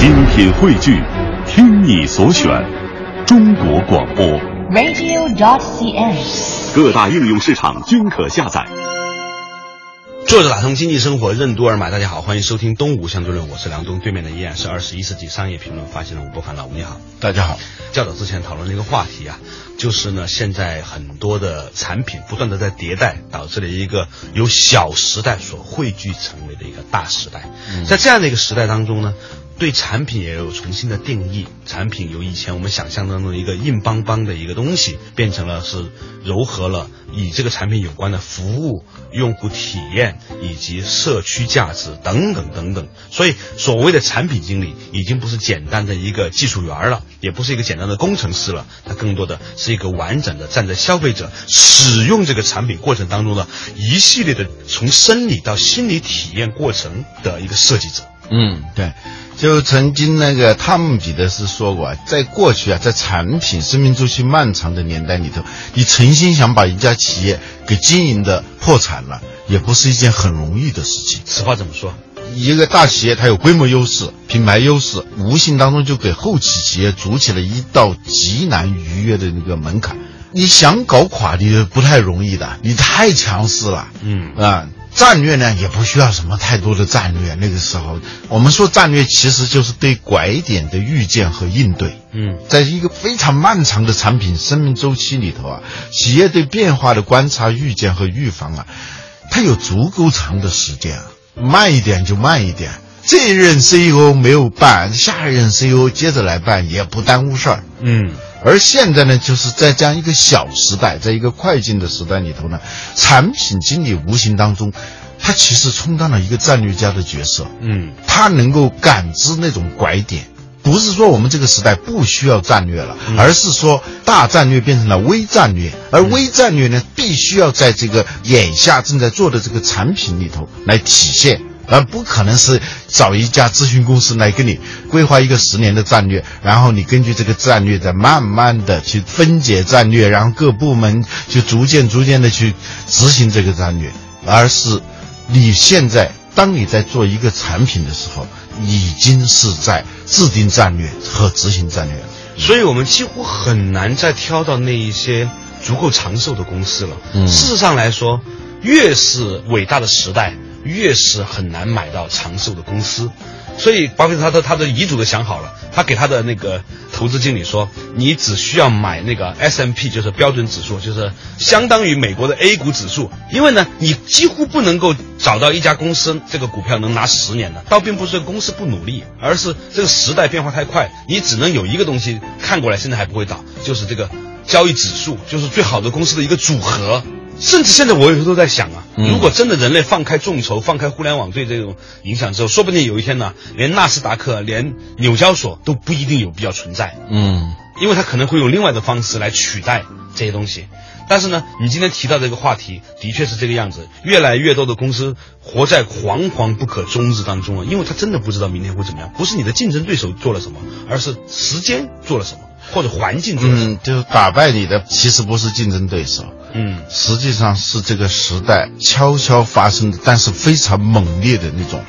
精品汇聚，听你所选，中国广播。radio.dot.cn，。各大应用市场均可下载。作者打通经济生活，任督二脉。大家好，欢迎收听《东吴相对论》，我是梁东，对面的依然是二十一世纪商业评论发行人吴伯凡老吴，你好。大家好。较早之前讨论的一个话题啊，就是呢，现在很多的产品不断的在迭代，导致了一个由小时代所汇聚成为的一个大时代。在这样的一个时代当中呢。对产品也有重新的定义，产品由以前我们想象当中一个硬邦邦的一个东西，变成了是糅合了与这个产品有关的服务、用户体验以及社区价值等等等等。所以，所谓的产品经理已经不是简单的一个技术员了，也不是一个简单的工程师了，它更多的是一个完整的站在消费者使用这个产品过程当中的一系列的从生理到心理体验过程的一个设计者。嗯，对。就曾经那个汤姆彼得斯说过，在过去啊，在产品生命周期漫长的年代里头，你诚心想把一家企业给经营的破产了，也不是一件很容易的事情。此话怎么说？一个大企业它有规模优势、品牌优势，无形当中就给后期企业筑起了一道极难逾越的那个门槛。你想搞垮你不太容易的，你太强势了。嗯啊。战略呢也不需要什么太多的战略，那个时候我们说战略其实就是对拐点的预见和应对。嗯，在一个非常漫长的产品生命周期里头啊，企业对变化的观察、预见和预防啊，它有足够长的时间啊，慢一点就慢一点。这一任 CEO 没有办，下一任 CEO 接着来办也不耽误事儿。嗯。而现在呢，就是在这样一个小时代，在一个快进的时代里头呢，产品经理无形当中，他其实充当了一个战略家的角色。嗯，他能够感知那种拐点，不是说我们这个时代不需要战略了，嗯、而是说大战略变成了微战略，而微战略呢，必须要在这个眼下正在做的这个产品里头来体现。而不可能是找一家咨询公司来给你规划一个十年的战略，然后你根据这个战略再慢慢的去分解战略，然后各部门就逐渐逐渐的去执行这个战略，而是你现在当你在做一个产品的时候，已经是在制定战略和执行战略了。所以我们几乎很难再挑到那一些足够长寿的公司了。嗯，事实上来说，越是伟大的时代。越是很难买到长寿的公司，所以巴菲特他的他的遗嘱都想好了，他给他的那个投资经理说，你只需要买那个 S M P，就是标准指数，就是相当于美国的 A 股指数，因为呢，你几乎不能够找到一家公司这个股票能拿十年的，倒并不是公司不努力，而是这个时代变化太快，你只能有一个东西看过来，现在还不会倒，就是这个交易指数，就是最好的公司的一个组合。甚至现在我有时候都在想啊，如果真的人类放开众筹、放开互联网对这种影响之后，说不定有一天呢，连纳斯达克、连纽交所都不一定有必要存在。嗯，因为它可能会用另外的方式来取代这些东西。但是呢，你今天提到这个话题，的确是这个样子。越来越多的公司活在惶惶不可终日当中了，因为他真的不知道明天会怎么样。不是你的竞争对手做了什么，而是时间做了什么，或者环境做了什么。嗯，就是打败你的其实不是竞争对手。嗯，实际上是这个时代悄悄发生的，但是非常猛烈的那种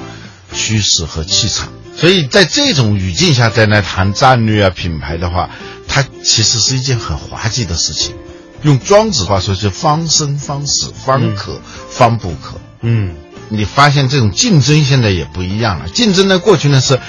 趋势和气场。所以在这种语境下，再来谈战略啊、品牌的话，它其实是一件很滑稽的事情。用庄子话说，是方生方死，方可、嗯、方不可。嗯，你发现这种竞争现在也不一样了。竞争呢，过去呢是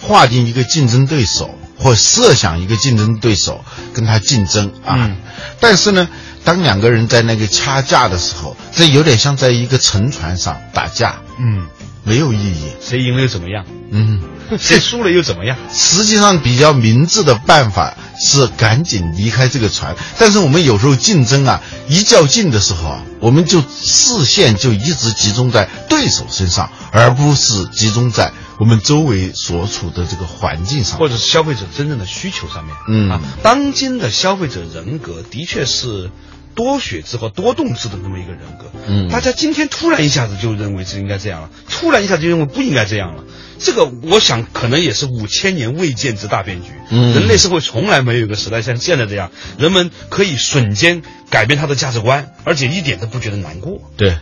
划定一个竞争对手，或设想一个竞争对手跟他竞争啊。嗯、但是呢。当两个人在那个掐架的时候，这有点像在一个沉船上打架，嗯，没有意义。谁赢了又怎么样？嗯，谁输了又怎么样？实际上，比较明智的办法是赶紧离开这个船。但是我们有时候竞争啊，一较劲的时候啊，我们就视线就一直集中在对手身上，而不是集中在我们周围所处的这个环境上，或者是消费者真正的需求上面。嗯啊，当今的消费者人格的确是。多血质和多动质的那么一个人格，嗯，大家今天突然一下子就认为是应该这样了，突然一下就认为不应该这样了，这个我想可能也是五千年未见之大变局。嗯，人类社会从来没有一个时代像现在这样，人们可以瞬间改变他的价值观，而且一点都不觉得难过。对，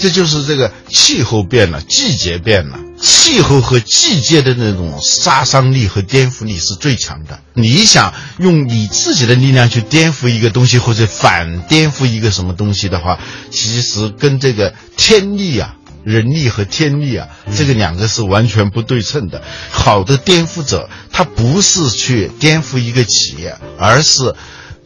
这就是这个气候变了，季节变了，气候和季节的那种杀伤力和颠覆力是最强的。你想用你自己的力量去颠覆一个东西，或者反颠覆一个什么东西的话，其实跟这个天力啊。人力和天力啊，这个两个是完全不对称的。好的颠覆者，他不是去颠覆一个企业，而是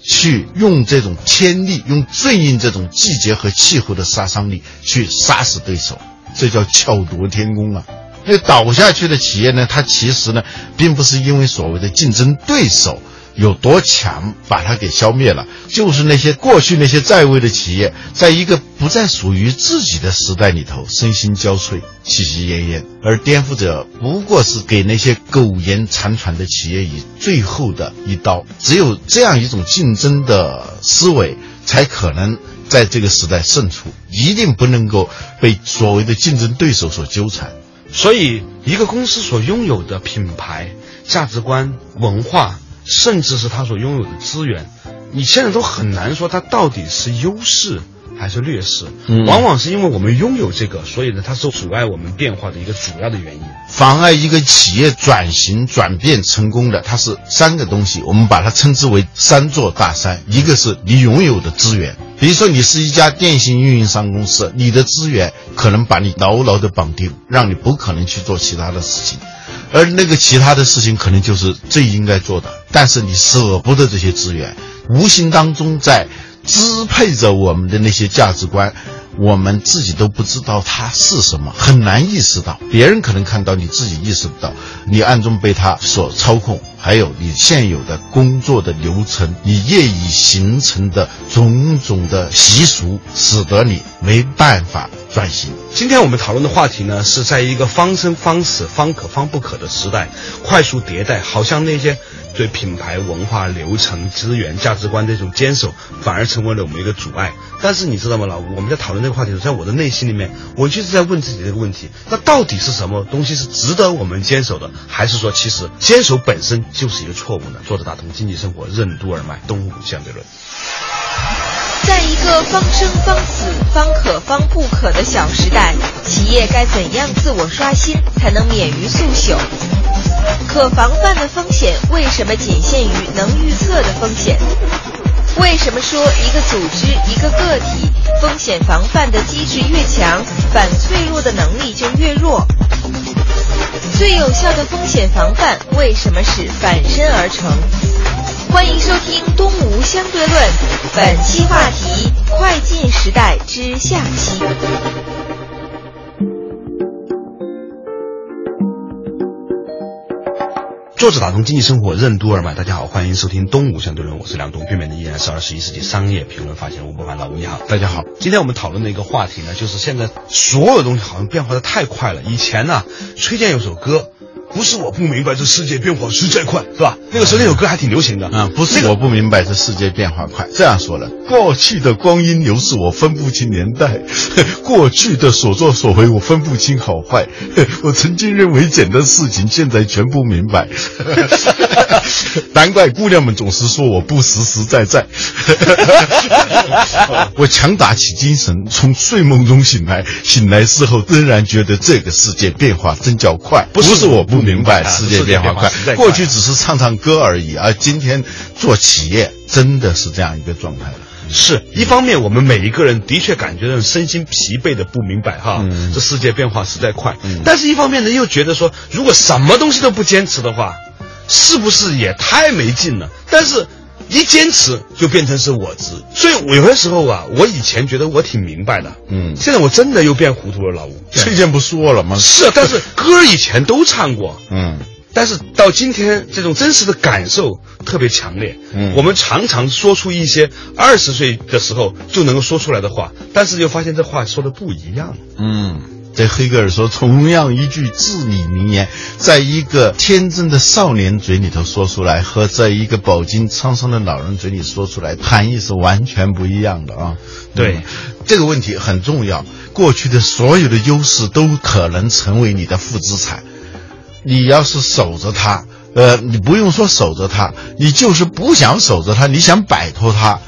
去用这种天力，用顺应这种季节和气候的杀伤力去杀死对手，这叫巧夺天工啊！那倒下去的企业呢，它其实呢，并不是因为所谓的竞争对手。有多强，把它给消灭了。就是那些过去那些在位的企业，在一个不再属于自己的时代里头，身心交瘁，喜气奄奄。而颠覆者不过是给那些苟延残喘的企业以最后的一刀。只有这样一种竞争的思维，才可能在这个时代胜出。一定不能够被所谓的竞争对手所纠缠。所以，一个公司所拥有的品牌、价值观、文化。甚至是他所拥有的资源，你现在都很难说它到底是优势还是劣势。嗯，往往是因为我们拥有这个，所以呢，它是阻碍我们变化的一个主要的原因。妨碍一个企业转型转变成功的，它是三个东西，我们把它称之为三座大山。一个是你拥有的资源，比如说你是一家电信运营商公司，你的资源可能把你牢牢的绑定，让你不可能去做其他的事情。而那个其他的事情可能就是最应该做的，但是你舍不得这些资源，无形当中在支配着我们的那些价值观。我们自己都不知道它是什么，很难意识到。别人可能看到，你自己意识不到，你暗中被他所操控。还有你现有的工作的流程，你业已形成的种种的习俗，使得你没办法转型。今天我们讨论的话题呢，是在一个方生方死、方可方不可的时代，快速迭代，好像那些。对品牌文化、流程、资源、价值观这种坚守，反而成为了我们一个阻碍。但是你知道吗，老吴？我们在讨论这个话题的时候，在我的内心里面，我就是在问自己这个问题：那到底是什么东西是值得我们坚守的？还是说，其实坚守本身就是一个错误呢？作者打通经济生活任督二脉，东吴相对论。在一个方生方死、方可方不可的小时代，企业该怎样自我刷新，才能免于速朽？可防范的风险为什么仅限于能预测的风险？为什么说一个组织、一个个体风险防范的机制越强，反脆弱的能力就越弱？最有效的风险防范为什么是反身而成？欢迎收听《东吴相对论》，本期话题：快进时代之下期。作者打通经济生活任督二脉，大家好，欢迎收听《东吴相对论》，我是梁东，对面的依然是二十一世纪商业评论发现人吴伯凡，老吴你好，大家好。今天我们讨论的一个话题呢，就是现在所有东西好像变化的太快了。以前呢，崔健有首歌。不是我不明白这世界变化实在快，是吧？那个时候那首歌还挺流行的啊。不是我不明白这世界变化快，这样说了，过去的光阴流逝，我分不清年代；过去的所作所为，我分不清好坏。我曾经认为简单事情，现在全不明白。难怪姑娘们总是说我不实实在在。我强打起精神，从睡梦中醒来，醒来之后仍然觉得这个世界变化真叫快。不是我不。不明白世界变化快，过去只是唱唱歌而已，而今天做企业真的是这样一个状态了。是一方面，我们每一个人的确感觉到身心疲惫的不明白哈，这世界变化实在快。但是一方面呢，又觉得说，如果什么东西都不坚持的话，是不是也太没劲了？但是。一坚持就变成是我执，所以有些时候啊，我以前觉得我挺明白的，嗯，现在我真的又变糊涂了，老吴。崔健不说了吗？是，但是 歌以前都唱过，嗯，但是到今天这种真实的感受特别强烈，嗯，我们常常说出一些二十岁的时候就能够说出来的话，但是又发现这话说的不一样，嗯。这黑格尔说，同样一句至理名言，在一个天真的少年嘴里头说出来，和在一个饱经沧桑的老人嘴里说出来，含义是完全不一样的啊。对，这个问题很重要。过去的所有的优势都可能成为你的负资产，你要是守着它，呃，你不用说守着它，你就是不想守着它，你想摆脱它。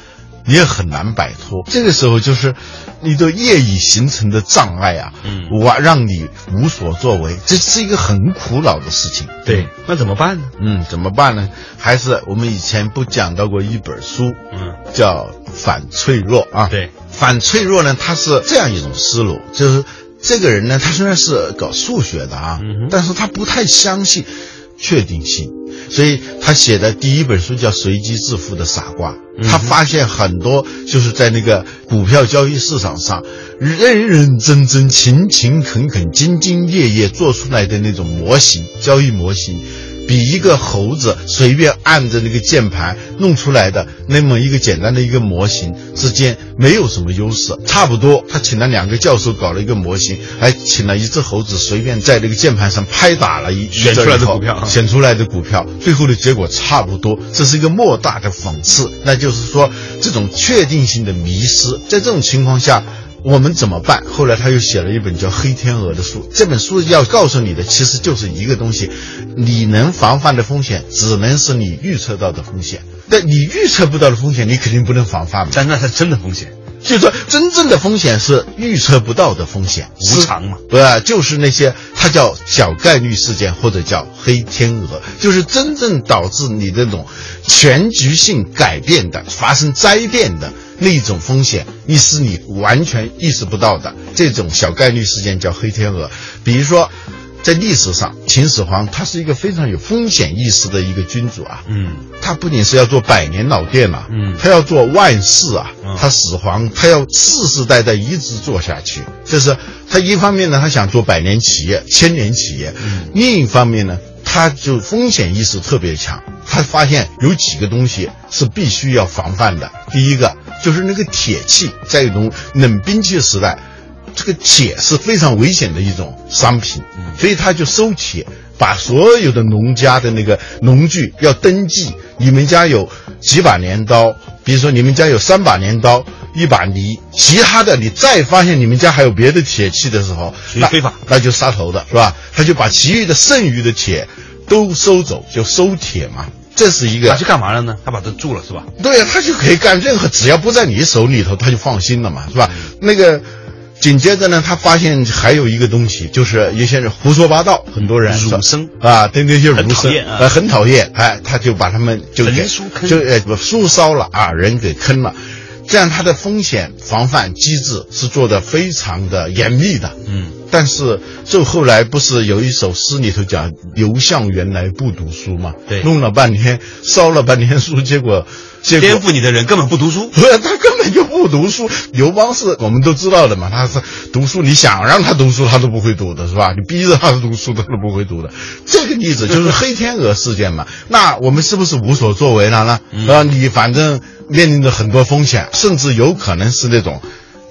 你也很难摆脱。这个时候就是你的业已形成的障碍啊，嗯我让你无所作为，这是一个很苦恼的事情。对，那怎么办呢？嗯，怎么办呢？还是我们以前不讲到过一本书，嗯，叫《反脆弱》啊。对，反脆弱呢，它是这样一种思路，就是这个人呢，他虽然是搞数学的啊，嗯但是他不太相信确定性，所以他写的第一本书叫《随机致富的傻瓜》。嗯他发现很多就是在那个股票交易市场上，认认真真、勤勤恳恳、兢兢业业做出来的那种模型，交易模型。比一个猴子随便按着那个键盘弄出来的那么一个简单的一个模型之间没有什么优势，差不多。他请了两个教授搞了一个模型，还请了一只猴子随便在那个键盘上拍打了一选出来的股票选出来的股票，最后的结果差不多。这是一个莫大的讽刺，那就是说这种确定性的迷失，在这种情况下。我们怎么办？后来他又写了一本叫《黑天鹅》的书。这本书要告诉你的，其实就是一个东西：你能防范的风险，只能是你预测到的风险。但你预测不到的风险，你肯定不能防范。但那是真的风险，就是说，真正的风险是预测不到的风险，无常嘛。呃，就是那些它叫小概率事件或者叫黑天鹅，就是真正导致你这种全局性改变的、发生灾变的那种风险，你是你完全意识不到的。这种小概率事件叫黑天鹅。比如说，在历史上，秦始皇他是一个非常有风险意识的一个君主啊。嗯他不仅是要做百年老店啊，嗯他要做万世啊，嗯他始皇他要世世代代一直做下去。就是他一方面呢，他想做百年企业、千年企业；嗯另一方面呢，他就风险意识特别强。他发现有几个东西是必须要防范的。第一个就是那个铁器，在一种冷兵器时代，这个铁是非常危险的一种商品，所以他就收铁，把所有的农家的那个农具要登记，你们家有几把镰刀，比如说你们家有三把镰刀，一把犁，其他的你再发现你们家还有别的铁器的时候，那属于非法那就杀头的是吧？他就把其余的剩余的铁都收走，就收铁嘛。这是一个他去干嘛了呢？他把它住了是吧？对呀，他就可以干任何，只要不在你手里头，他就放心了嘛，是吧？那个紧接着呢，他发现还有一个东西，就是一些人胡说八道，很多人说儒生。啊，对那些很儒生呃很讨厌，哎，他就把他们就就呃不书烧了啊，人给坑了。这样他的风险防范机制是做的非常的严密的，嗯，但是就后来不是有一首诗里头讲刘向原来不读书嘛，对。弄了半天烧了半天书，结果颠覆你的人根本不读书。不是，他根本就不读书。刘邦是我们都知道的嘛，他是读书，你想让他读书，他都不会读的，是吧？你逼着他读书，他都不会读的。这个例子就是黑天鹅事件嘛。那我们是不是无所作为了呢？啊、你反正面临着很多风险，甚至有可能是那种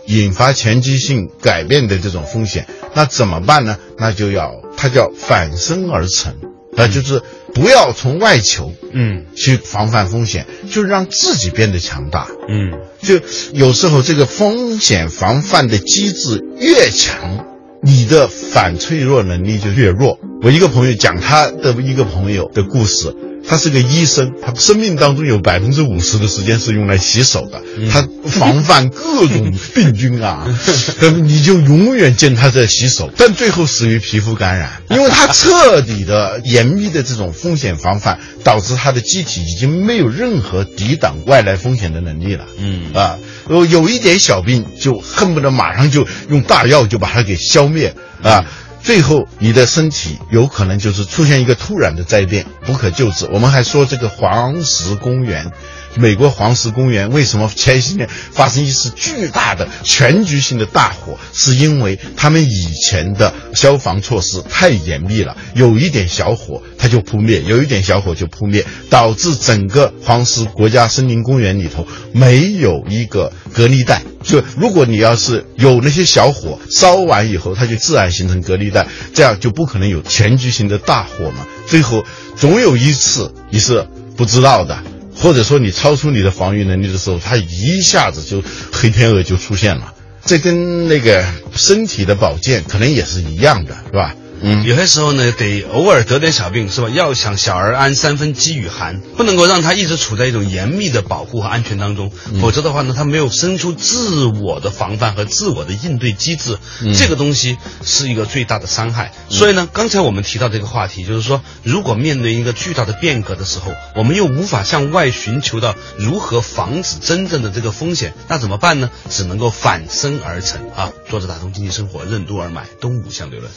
引发前期性改变的这种风险，那怎么办呢？那就要他叫反身而成，那就是不要从外求，嗯去防范风险，就让自己变得强大。嗯就有时候这个风险防范的机制越强，你的反脆弱能力就越弱。我一个朋友讲他的一个朋友的故事，他是个医生，他生命当中有百分之五十的时间是用来洗手的，他防范各种病菌啊，你就永远见他在洗手，但最后死于皮肤感染，因为他彻底的严密的这种风险防范，导致他的机体已经没有任何抵挡外来风险的能力了。嗯啊，有有一点小病就恨不得马上就用大药就把它给消灭啊。最后，你的身体有可能就是出现一个突然的灾变，不可救治。我们还说这个黄石公园，美国黄石公园为什么前些年发生一次巨大的全局性的大火，是因为他们以前的消防措施太严密了，有一点小火它就扑灭，有一点小火就扑灭，导致整个黄石国家森林公园里头没有一个隔离带。就如果你要是有那些小火烧完以后，它就自然形成隔离带，这样就不可能有全局性的大火嘛。最后总有一次你是不知道的，或者说你超出你的防御能力的时候，它一下子就黑天鹅就出现了。这跟那个身体的保健可能也是一样的，是吧？嗯有些时候呢，得偶尔得点小病，是吧？要想小儿安，三分饥与寒，不能够让他一直处在一种严密的保护和安全当中，嗯否则的话呢，他没有生出自我的防范和自我的应对机制，嗯这个东西是一个最大的伤害。所以呢，刚才我们提到这个话题，就是说，如果面对一个巨大的变革的时候，我们又无法向外寻求到如何防止真正的这个风险，那怎么办呢？只能够反身而成啊！作者打通经济生活，任督二脉，东吴相对论。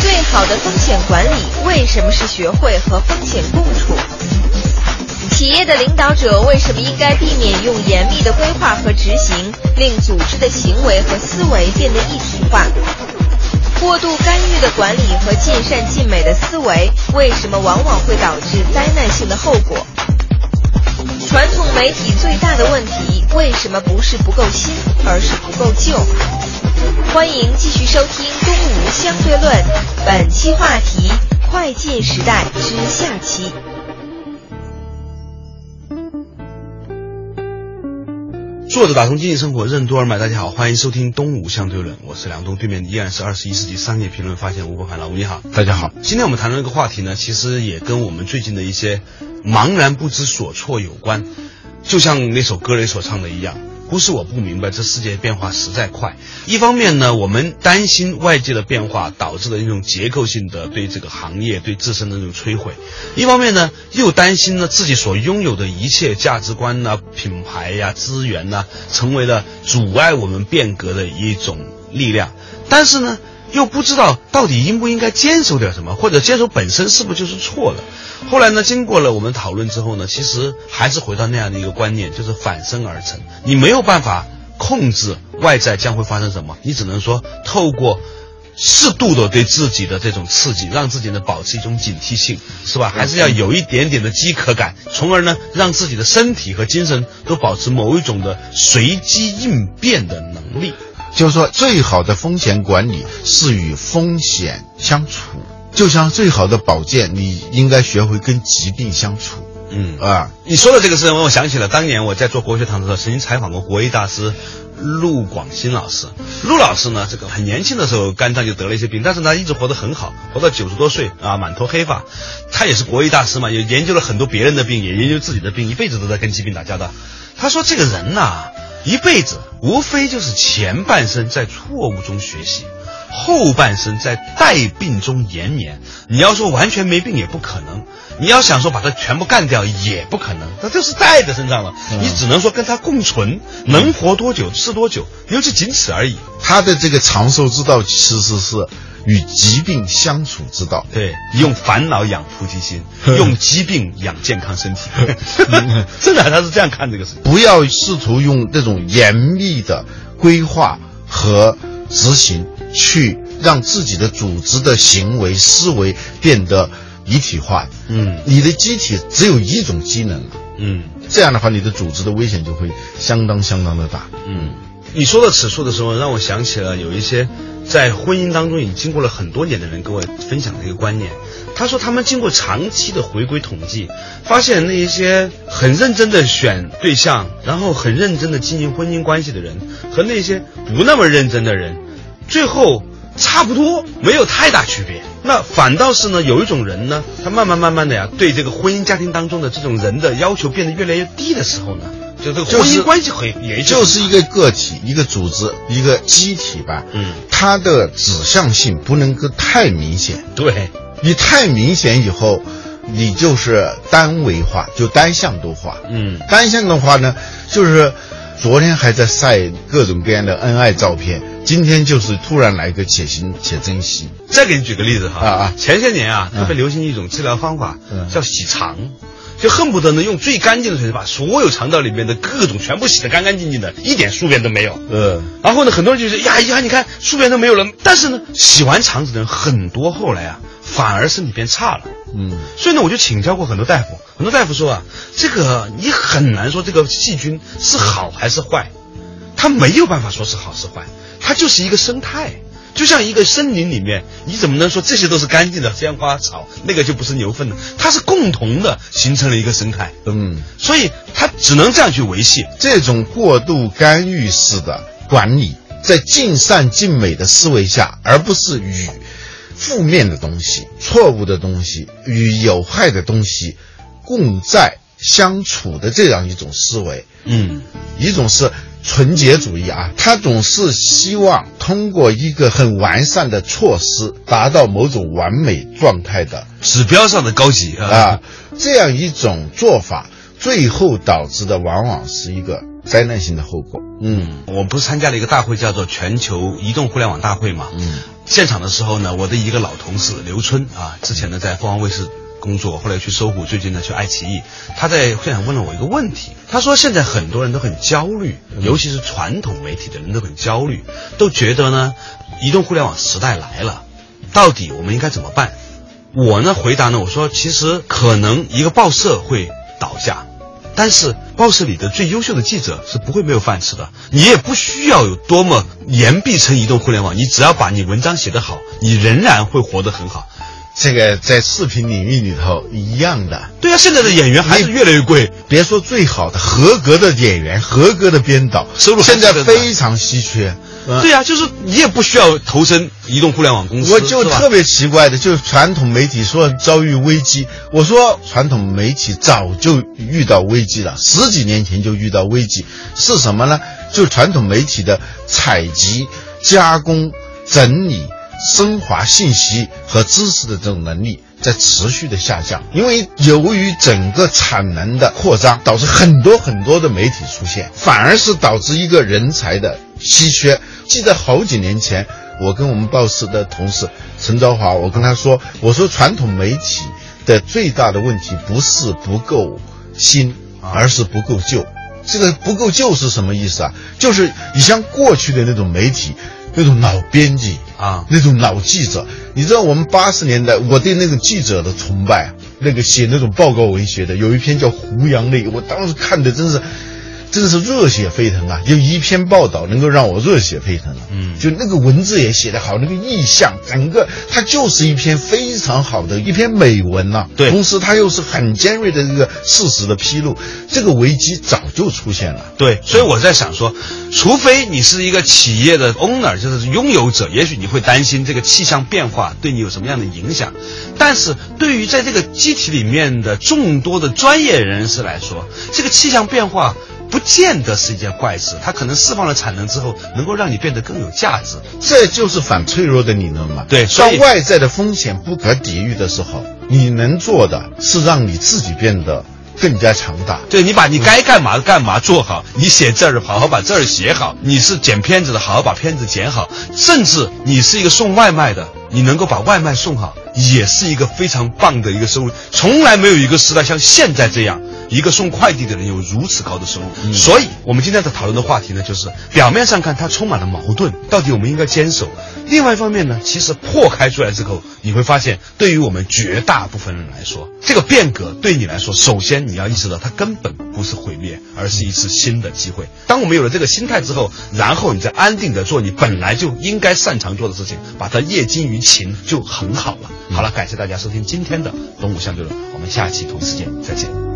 最好的风险管理为什么是学会和风险共处？企业的领导者为什么应该避免用严密的规划和执行，令组织的行为和思维变得一体化？过度干预的管理和尽善尽美的思维，为什么往往会导致灾难性的后果？传统媒体最大的问题，为什么不是不够新，而是不够旧？欢迎继续收听《东吴相对论》，本期话题：快进时代之下期。作者打通经济生活任督二脉，大家好，欢迎收听东吴相对论，我是梁东，对面依然是二十一世纪商业评论发现吴伯凡老吴你好，大家好。今天我们谈论一个话题呢，其实也跟我们最近的一些茫然不知所措有关，就像那首歌里所唱的一样。不是我不明白，这世界变化实在快。一方面呢，我们担心外界的变化导致的一种结构性的对这个行业、对自身的那种摧毁；一方面呢，又担心呢自己所拥有的一切价值观呐、品牌呀、资源呐，成为了阻碍我们变革的一种力量。但是呢，又不知道到底应不应该坚守点什么，或者坚守本身是不是就是错的。后来呢，经过了我们讨论之后呢，其实还是回到那样的一个观念，就是反身而成。你没有办法控制外在将会发生什么，你只能说透过适度的对自己的这种刺激，让自己呢保持一种警惕性，是吧？还是要有一点点的饥渴感，从而呢让自己的身体和精神都保持某一种的随机应变的能力。就是说，最好的风险管理是与风险相处，就像最好的保健，你应该学会跟疾病相处。嗯啊，你说的这个事，让我想起了当年我在做国学堂的时候，曾经采访过国医大师陆广新老师。陆老师呢，这个很年轻的时候肝脏就得了一些病，但是他一直活得很好，活到九十多岁啊，满头黑发。他也是国医大师嘛，也研究了很多别人的病，也研究自己的病，一辈子都在跟疾病打交道。他说这个人呐、一辈子无非就是前半生在错误中学习。后半生在带病中延年，你要说完全没病也不可能，你要想说把它全部干掉也不可能，它就是带在身上了，你只能说跟它共存，能活多久是多久，尤其仅此而已。他的这个长寿之道其实是与疾病相处之道。对，用烦恼养菩提心，用疾病养健康身体 真的他是这样看这个事情。不要试图用那种严密的规划和执行去让自己的组织的行为思维变得一体化。嗯你的机体只有一种机能了，嗯这样的话，你的组织的危险就会相当相当的大。嗯，你说到此处的时候，让我想起了有一些在婚姻当中已经经过了很多年的人跟我分享的一个观念。他说，他们经过长期的回归统计，发现那一些很认真的选对象，然后很认真的经营婚姻关系的人，和那些不那么认真的人，最后差不多，没有太大区别。那反倒是呢，有一种人呢，他慢慢慢慢的呀，对这个婚姻家庭当中的这种人的要求变得越来越低的时候呢，就这个婚姻关系很也就是一个个体、一个组织、一个机体吧。嗯，它的指向性不能够太明显。对，你太明显以后，你就是单维化，就单向度化。嗯单向的话呢，就是昨天还在晒各种各样的恩爱照片，今天就是突然来个且行且珍惜。再给你举个例子哈，啊啊前些年啊，嗯特别流行一种治疗方法，嗯叫洗肠。就恨不得能，用最干净的水把所有肠道里面的各种全部洗得干干净净的，一点宿便都没有。嗯，然后呢，很多人就是呀呀，你看宿便都没有了。但是呢，洗完肠子的人很多，后来啊，反而身体变差了。嗯，所以呢，我就请教过很多大夫，很多大夫说啊，这个你很难说这个细菌是好还是坏，它没有办法说是好是坏，它就是一个生态。就像一个森林里面，你怎么能说这些都是干净的鲜花草，那个就不是牛粪呢？它是共同的形成了一个生态，嗯，所以它只能这样去维系。这种过度干预式的管理，在尽善尽美的思维下，而不是与负面的东西、错误的东西与有害的东西共在相处的这样一种思维。嗯一种是纯洁主义啊，他总是希望通过一个很完善的措施，达到某种完美状态的指标上的高级啊啊，这样一种做法，最后导致的往往是一个灾难性的后果。嗯我不是参加了一个大会，叫做全球移动互联网大会嘛。嗯，现场的时候呢，我的一个老同事刘春啊，之前呢在凤凰卫视工作，后来去搜狐，最近呢去爱奇艺。他在现场问了我一个问题，他说现在很多人都很焦虑，尤其是传统媒体的人都很焦虑，都觉得呢，移动互联网时代来了，到底我们应该怎么办？我呢回答呢，我说其实可能一个报社会倒下，但是报社里的最优秀的记者是不会没有饭吃的。你也不需要有多么言必称移动互联网，你只要把你文章写得好，你仍然会活得很好。这个在视频领域里头一样的。对啊，现在的演员还是越来越贵。别说最好的，合格的演员、合格的编导，收入现在非常稀缺。嗯对啊，就是你也不需要投身移动互联网公司。我就特别奇怪的，就是传统媒体说遭遇危机，我说传统媒体早就遇到危机了，十几年前就遇到危机，是什么呢？就传统媒体的采集、加工、整理、升华信息和知识的这种能力在持续的下降，因为由于整个产能的扩张，导致很多很多的媒体出现，反而是导致一个人才的稀缺。记得好几年前，我跟我们报社的同事陈昭华，我跟他说，我说传统媒体的最大的问题不是不够新，而是不够旧。这个不够旧是什么意思啊？就是你像过去的那种媒体，那种老编辑啊那种老记者，你知道我们八十年代我对那个记者的崇拜，那个写那种报告文学的，有一篇叫《胡杨泪》，我当时看的真是。真是热血沸腾啊！有一篇报道能够让我热血沸腾啊！嗯就那个文字也写得好，那个意象，整个它就是一篇非常好的一篇美文呐、对同时它又是很尖锐的这个事实的披露，这个危机早就出现了。对，所以我在想说，除非你是一个企业的 owner，就是拥有者，也许你会担心这个气象变化对你有什么样的影响。但是对于在这个机体里面的众多的专业人士来说，这个气象变化不见得是一件坏事，它可能释放了产能之后，能够让你变得更有价值。这就是反脆弱的理论嘛。对当外在的风险不可抵御的时候，你能做的是让你自己变得更加强大。对你把你该干嘛的干嘛做好，你写字儿好好把字儿写好，你是剪片子的好好把片子剪好，甚至你是一个送外卖的，你能够把外卖送好，也是一个非常棒的一个收入。从来没有一个时代像现在这样，一个送快递的人有如此高的收入。所以，我们今天在讨论的话题呢，就是表面上看它充满了矛盾，到底我们应该坚守。另外一方面呢，其实破开出来之后，你会发现，对于我们绝大部分人来说，这个变革对你来说，首先你要意识到它根本不是毁灭，而是一次新的机会。当我们有了这个心态之后，然后你再安定的做你本来就应该擅长做的事情，把它业精于勤，就很好了。好了，感谢大家收听今天的《东吴相对论》，我们下期同一时间再见。